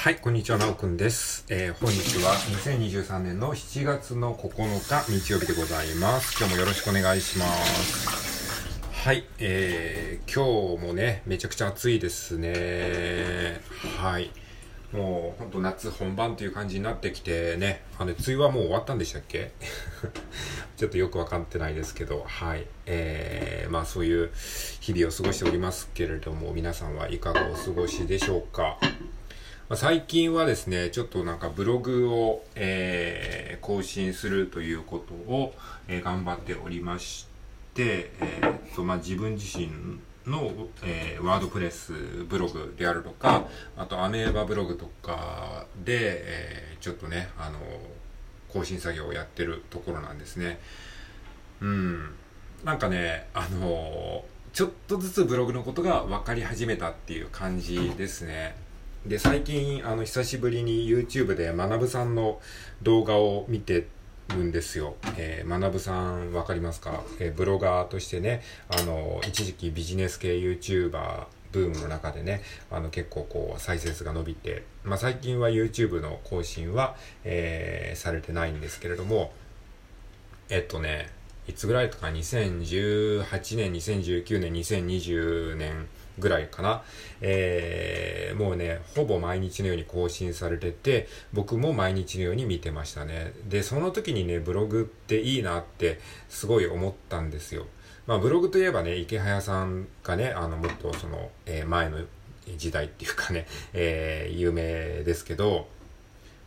はい、こんにちは、なおくんです。えー、本日は2023年の7月の9日、日曜日でございます。今日もよろしくお願いします。はい、えー、今日もね、めちゃくちゃ暑いですね。はい。もう、ほんと夏本番という感じになってきてね、あの、梅雨はもう終わったんでしたっけ？ちょっとよくわかってないですけど、はい。えー、まあそういう日々を過ごしておりますけれども、皆さんはいかがお過ごしでしょうか？まあ、最近はですね、ちょっとなんかブログを、えー、更新するということを、えー、頑張っておりまして、えー、っと、まあ、自分自身の、えー、ワードプレスブログであるとか、あとアメーバブログとかで、えー、ちょっとね、あの、更新作業をやってるところなんですね。うん。なんかね、あのちょっとずつブログのことが分かり始めたっていう感じですね。で、最近、あの、久しぶりに YouTube で学さんの動画を見てるんですよ。えー、学さんわかりますか、えー、ブロガーとしてね、あの、一時期ビジネス系 YouTuber ブームの中でね、あの結構こう再生数が伸びて、まあ最近は YouTube の更新は、えー、されてないんですけれども、えっとね、いつぐらいとか2018年、2019年、2020年ぐらいかな？えー、もうね、ほぼ毎日のように更新されてて、僕も毎日のように見てましたね。で、その時にね、ブログっていいなってすごい思ったんですよ。まあブログといえばね、池早さんがね、あの、もっとその、えー、前の時代っていうかね、えー、有名ですけど、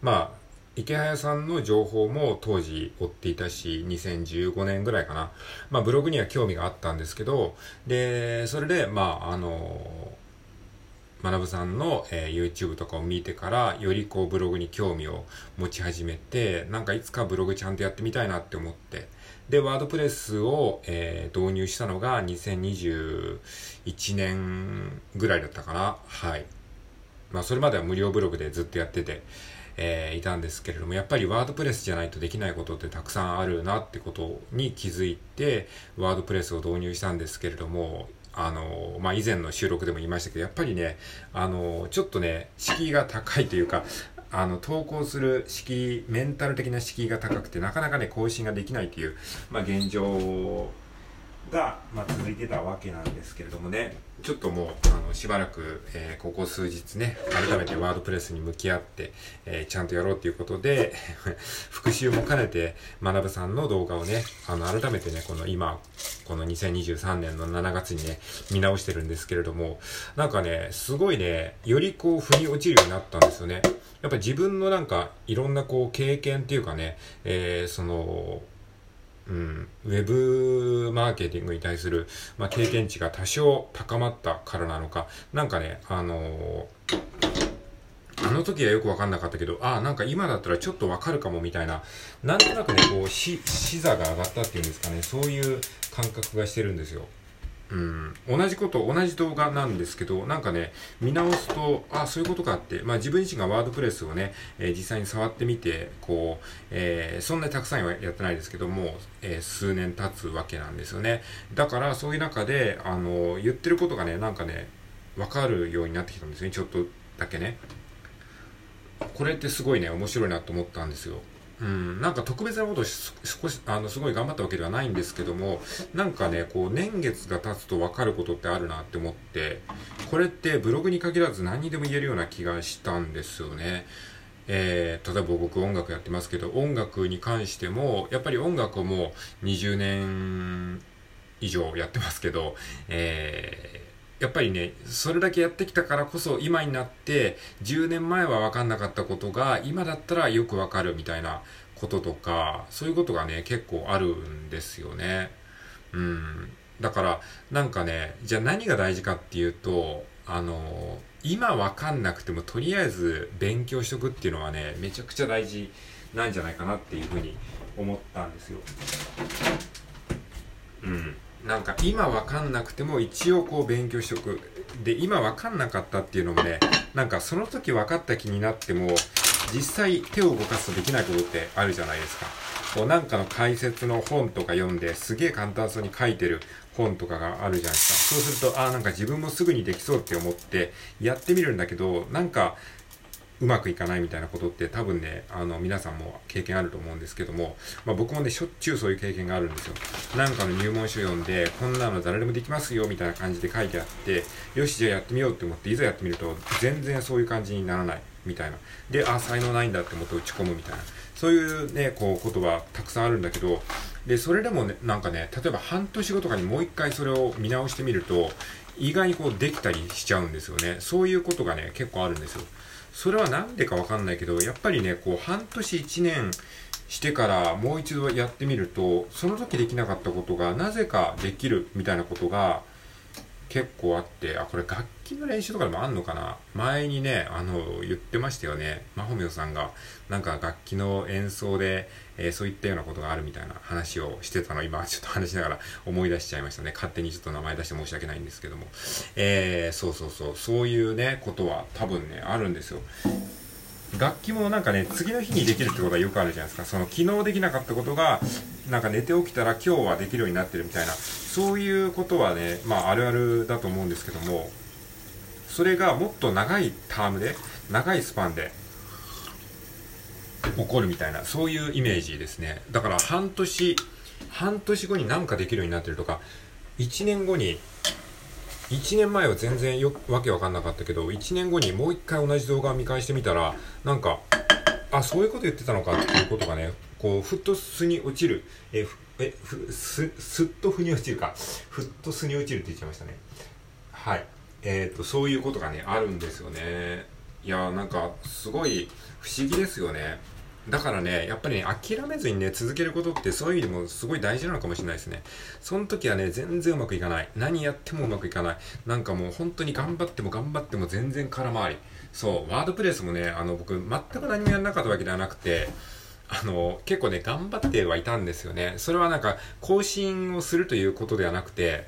まあ、池早さんの情報も当時追っていたし、2015年ぐらいかな。まあブログには興味があったんですけど、で、それで、まああの、学さんの、えー、YouTube とかを見てから、よりこうブログに興味を持ち始めて、なんかいつかブログちゃんとやってみたいなって思って、で、ワードプレスを、えー、導入したのが2021年ぐらいだったかな。はい。まあそれまでは無料ブログでずっとやってて、えー、いたんですけれども、やっぱりワードプレスじゃないとできないことってたくさんあるなってことに気づいて、ワードプレスを導入したんですけれども、あの、まあ、以前の収録でも言いましたけど、やっぱりね、あの、ちょっとね、敷居が高いというか、あの、投稿する敷居、メンタル的な敷居が高くて、なかなかね、更新ができないという、まあ、現状が、まあ、続いてたわけなんですけれどもね、ちょっともう、あの、しばらく、えー、ここ数日ね、改めてワードプレスに向き合って、えー、ちゃんとやろうということで、復習も兼ねて、学さんの動画をね、あの、改めてね、この今、この2023年の7月にね、見直してるんですけれども、なんかね、すごいね、よりこう、腑に落ちるようになったんですよね。やっぱ自分のなんか、いろんなこう、経験っていうかね、えー、その、うん、ウェブマーケティングに対する、まあ、経験値が多少高まったからなのか、なんかね、あのー、あの時はよくわかんなかったけど、ああ、なんか今だったらちょっとわかるかもみたいな、なんとなくね、こう、し、視座が上がったっていうんですかね、そういう感覚がしてるんですよ。うん、同じこと、同じ動画なんですけど、なんかね、見直すと、あ、そういうことかって、まあ自分自身がワードプレスをね、えー、実際に触ってみて、こう、えー、そんなにたくさんはやってないですけども、えー、数年経つわけなんですよね。だから、そういう中で、あの、言ってることがね、なんかね、わかるようになってきたんですね、ちょっとだけね。これってすごいね、面白いなと思ったんですよ。うん、なんか特別なことを少し、あの、すごい頑張ったわけではないんですけども、なんかね、こう、年月が経つと分かることってあるなって思って、これってブログに限らず何にでも言えるような気がしたんですよね。えー、例えば僕音楽やってますけど、音楽に関しても、やっぱり音楽をもう20年以上やってますけど、えーやっぱりね、それだけやってきたからこそ今になって10年前は分かんなかったことが今だったらよく分かるみたいなこととか、そういうことがね、結構あるんですよね。うん。だから、なんかね、じゃあ何が大事かっていうと、あの、今分かんなくてもとりあえず勉強しとくっていうのはね、めちゃくちゃ大事なんじゃないかなっていうふうに思ったんですよ。うん。なんか今わかんなくても一応こう勉強しとく。で、今わかんなかったっていうのもね、なんかその時分かった気になっても、実際手を動かすとできないことってあるじゃないですか。こうなんかの解説の本とか読んですげえ簡単そうに書いてる本とかがあるじゃないですか。そうすると、ああ、なんか自分もすぐにできそうって思ってやってみるんだけど、なんかうまくいかないみたいなことって多分ね、あの、皆さんも経験あると思うんですけども、まあ僕もね、しょっちゅうそういう経験があるんですよ。なんかの入門書読んで、こんなの誰でもできますよ、みたいな感じで書いてあって、よし、じゃあやってみようって思って、いざやってみると、全然そういう感じにならない、みたいな。で、あ、才能ないんだって思って打ち込むみたいな。そういうね、こう、言葉たくさんあるんだけど、で、それでもね、なんかね、例えば半年後とかにもう一回それを見直してみると、意外にこうできたりしちゃうんですよね。そういうことがね、結構あるんですよ。それは何でか分かんないけど、やっぱりね、こう、半年1年してからもう一度やってみると、その時できなかったことがなぜかできるみたいなことが結構あって、あ、これ楽器の練習とかでもあんのかな？前にね、あの、言ってましたよね。まほみょさんが、なんか楽器の演奏で、えー、そういったようなことがあるみたいな話をしてたの今ちょっと話しながら思い出しちゃいましたね。勝手にちょっと名前出して申し訳ないんですけども。えー、そうそうそう、そういうね、ことは多分ね、あるんですよ。楽器もなんかね、次の日にできるってことはよくあるじゃないですか。その昨日できなかったことが、なんか寝て起きたら今日はできるようになってるみたいな、そういうことはね、まああるあるだと思うんですけども、それがもっと長いタームで、長いスパンで、起こるみたいな、そういうイメージですね。だから半年、半年後に何かできるようになってるとか、1年後に、1年前は全然よわけわかんなかったけど、1年後にもう一回同じ動画を見返してみたら、なんか、あ、そういうこと言ってたのかっていうことがね、こう、ふっと巣に落ちる、え、え、ふ、す、すっと腑に落ちるか、ふっと巣に落ちるって言っちゃいましたね。はい。えっ、ー、と、そういうことがね、あるんですよね。いやなんか、すごい不思議ですよね。だからね、やっぱりね、諦めずにね、続けることってそういう意味でもすごい大事なのかもしれないですね。その時はね、全然うまくいかない。何やってもうまくいかない。なんかもう本当に頑張っても頑張っても全然空回り。そう、ワードプレスもね、あの、僕、全く何もやらなかったわけではなくて、あの、結構ね、頑張ってはいたんですよね。それはなんか、更新をするということではなくて、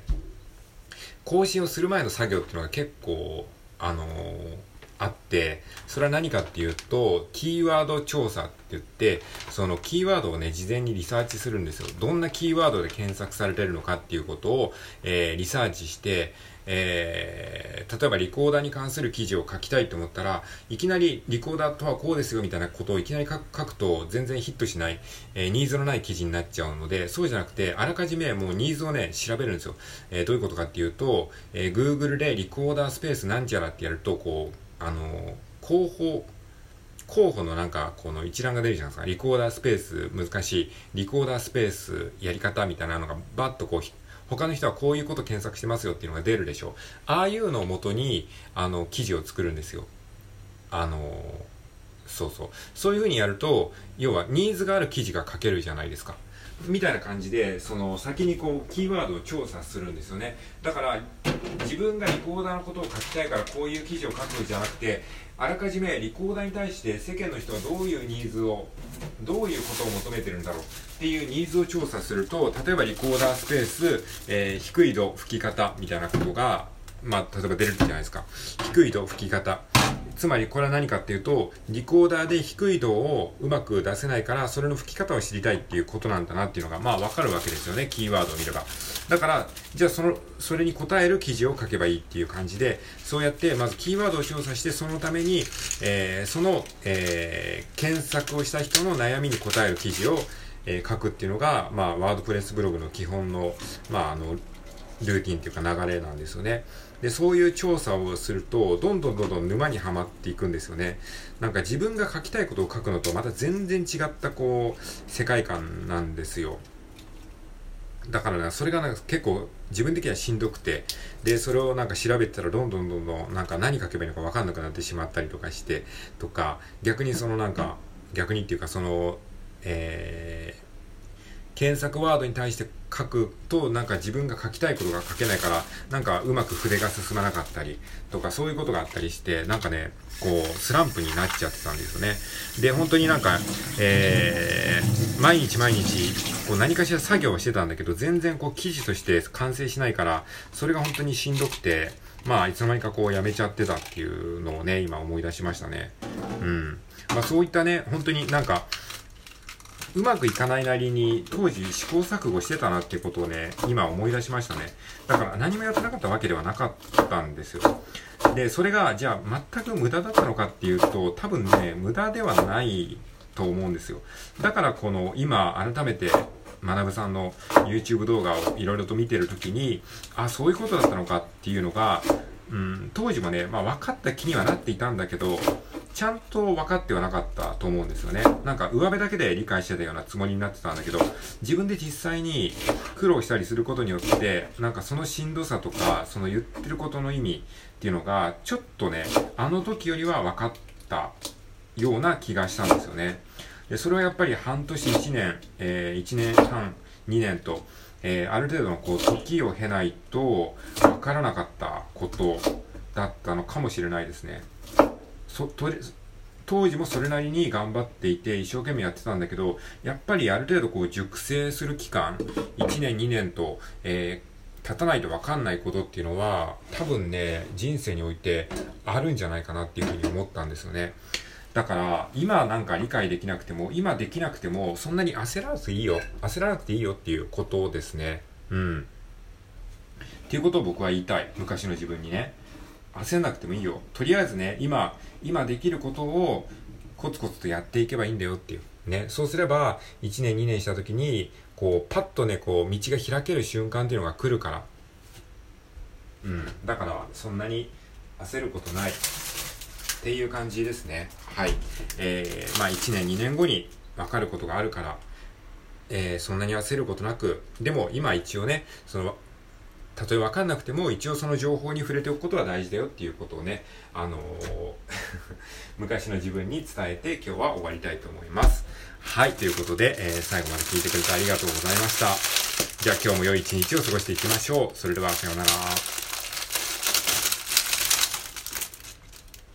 更新をする前の作業っていうのが結構、あのーあって、それは何かっていうと、キーワード調査って言って、そのキーワードをね、事前にリサーチするんですよ。どんなキーワードで検索されてるのかっていうことを、えー、リサーチして、えー、例えばリコーダーに関する記事を書きたいと思ったら、いきなりリコーダーとはこうですよみたいなことをいきなり書くと全然ヒットしない、えー、ニーズのない記事になっちゃうので、そうじゃなくて、あらかじめもうニーズをね、調べるんですよ。えー、どういうことかっていうと、えー、Google でリコーダースペースなんちゃらってやると、こう、あの、候補、候補のなんか、この一覧が出るじゃないですか。リコーダースペース難しい、リコーダースペースやり方みたいなのがバッとこう、他の人はこういうこと検索してますよっていうのが出るでしょう。ああいうのをもとに、あの、記事を作るんですよ。あの、そうそう。そういう風にやると、要はニーズがある記事が書けるじゃないですか。みたいな感じでその先にこうキーワードを調査するんですよねだから自分がリコーダーのことを書きたいからこういう記事を書くんじゃなくてあらかじめリコーダーに対して世間の人はどういうニーズをどういうことを求めてるんだろうっていうニーズを調査すると例えばリコーダースペース、えー、低い度吹き方みたいなことがまあ、例えば出るじゃないですか。低い度吹き方。つまりこれは何かっていうと、リコーダーで低い度をうまく出せないから、それの吹き方を知りたいっていうことなんだなっていうのが、まあわかるわけですよね、キーワードを見れば。だから、じゃあその、それに答える記事を書けばいいっていう感じで、そうやってまずキーワードを調査して、そのために、えー、その、えー、検索をした人の悩みに答える記事を、えー、書くっていうのが、まあ、ワードプレスブログの基本の、まあ、あの、ルーティンっていうか流れなんですよね。で、そういう調査をすると、どんどんどんどん沼にはまっていくんですよね。なんか自分が書きたいことを書くのとまた全然違ったこう、世界観なんですよ。だからね、それがなんか結構自分的にはしんどくて、で、それをなんか調べてたらどんどんどんどんなんか何書けばいいのかわかんなくなってしまったりとかして、とか、逆にそのなんか、逆にっていうかその、えー、検索ワードに対して書くとなんか自分が書きたいことが書けないからなんかうまく筆が進まなかったりとかそういうことがあったりしてなんかねこうスランプになっちゃってたんですよね。で本当になんか、えー、毎日毎日こう何かしら作業をしてたんだけど全然こう記事として完成しないからそれが本当にしんどくてまあいつの間にかこうやめちゃってたっていうのをね今思い出しましたね。うん。まあそういったね本当になんかうまくいかないなりに当時試行錯誤してたなってことをね、今思い出しましたね。だから何もやってなかったわけではなかったんですよ。で、それが、じゃあ、全く無駄だったのかっていうと、多分ね、無駄ではないと思うんですよ。だから、この、今、改めて、学さんの YouTube 動画をいろいろと見てるときに、あ、そういうことだったのかっていうのが、うん、当時もね、まあ分かった気にはなっていたんだけど、ちゃんと分かってはなかったと思うんですよね。なんか上辺だけで理解してたようなつもりになってたんだけど、自分で実際に苦労したりすることによって、なんかそのしんどさとか、その言ってることの意味っていうのが、ちょっとね、あの時よりは分かったような気がしたんですよね。で、それはやっぱり半年1年、えー、1年半、2年と、えー、ある程度のこう時を経ないと分からなかったことだったのかもしれないですね。そとり当時もそれなりに頑張っていて一生懸命やってたんだけどやっぱりある程度こう熟成する期間1年2年と、えー、経たないと分かんないことっていうのは多分ね人生においてあるんじゃないかなっていうふうに思ったんですよね。だから、今なんか理解できなくても、今できなくても、そんなに焦らずいいよ。焦らなくていいよっていうことですね。うん。っていうことを僕は言いたい。昔の自分にね。焦らなくてもいいよ。とりあえずね、今、今できることをコツコツとやっていけばいいんだよっていう。ね。そうすれば、1年2年した時に、こう、パッとね、こう、道が開ける瞬間っていうのが来るから。うん。だから、そんなに焦ることない。っていう感じですね。はい。えー、まあ1年2年後に分かることがあるから、えー、そんなに焦ることなく、でも今一応ね、その、たとえ分かんなくても一応その情報に触れておくことは大事だよっていうことをね、あのー、昔の自分に伝えて今日は終わりたいと思います。はい、ということで、えー、最後まで聞いてくれてありがとうございました。じゃあ今日も良い一日を過ごしていきましょう。それではさようなら。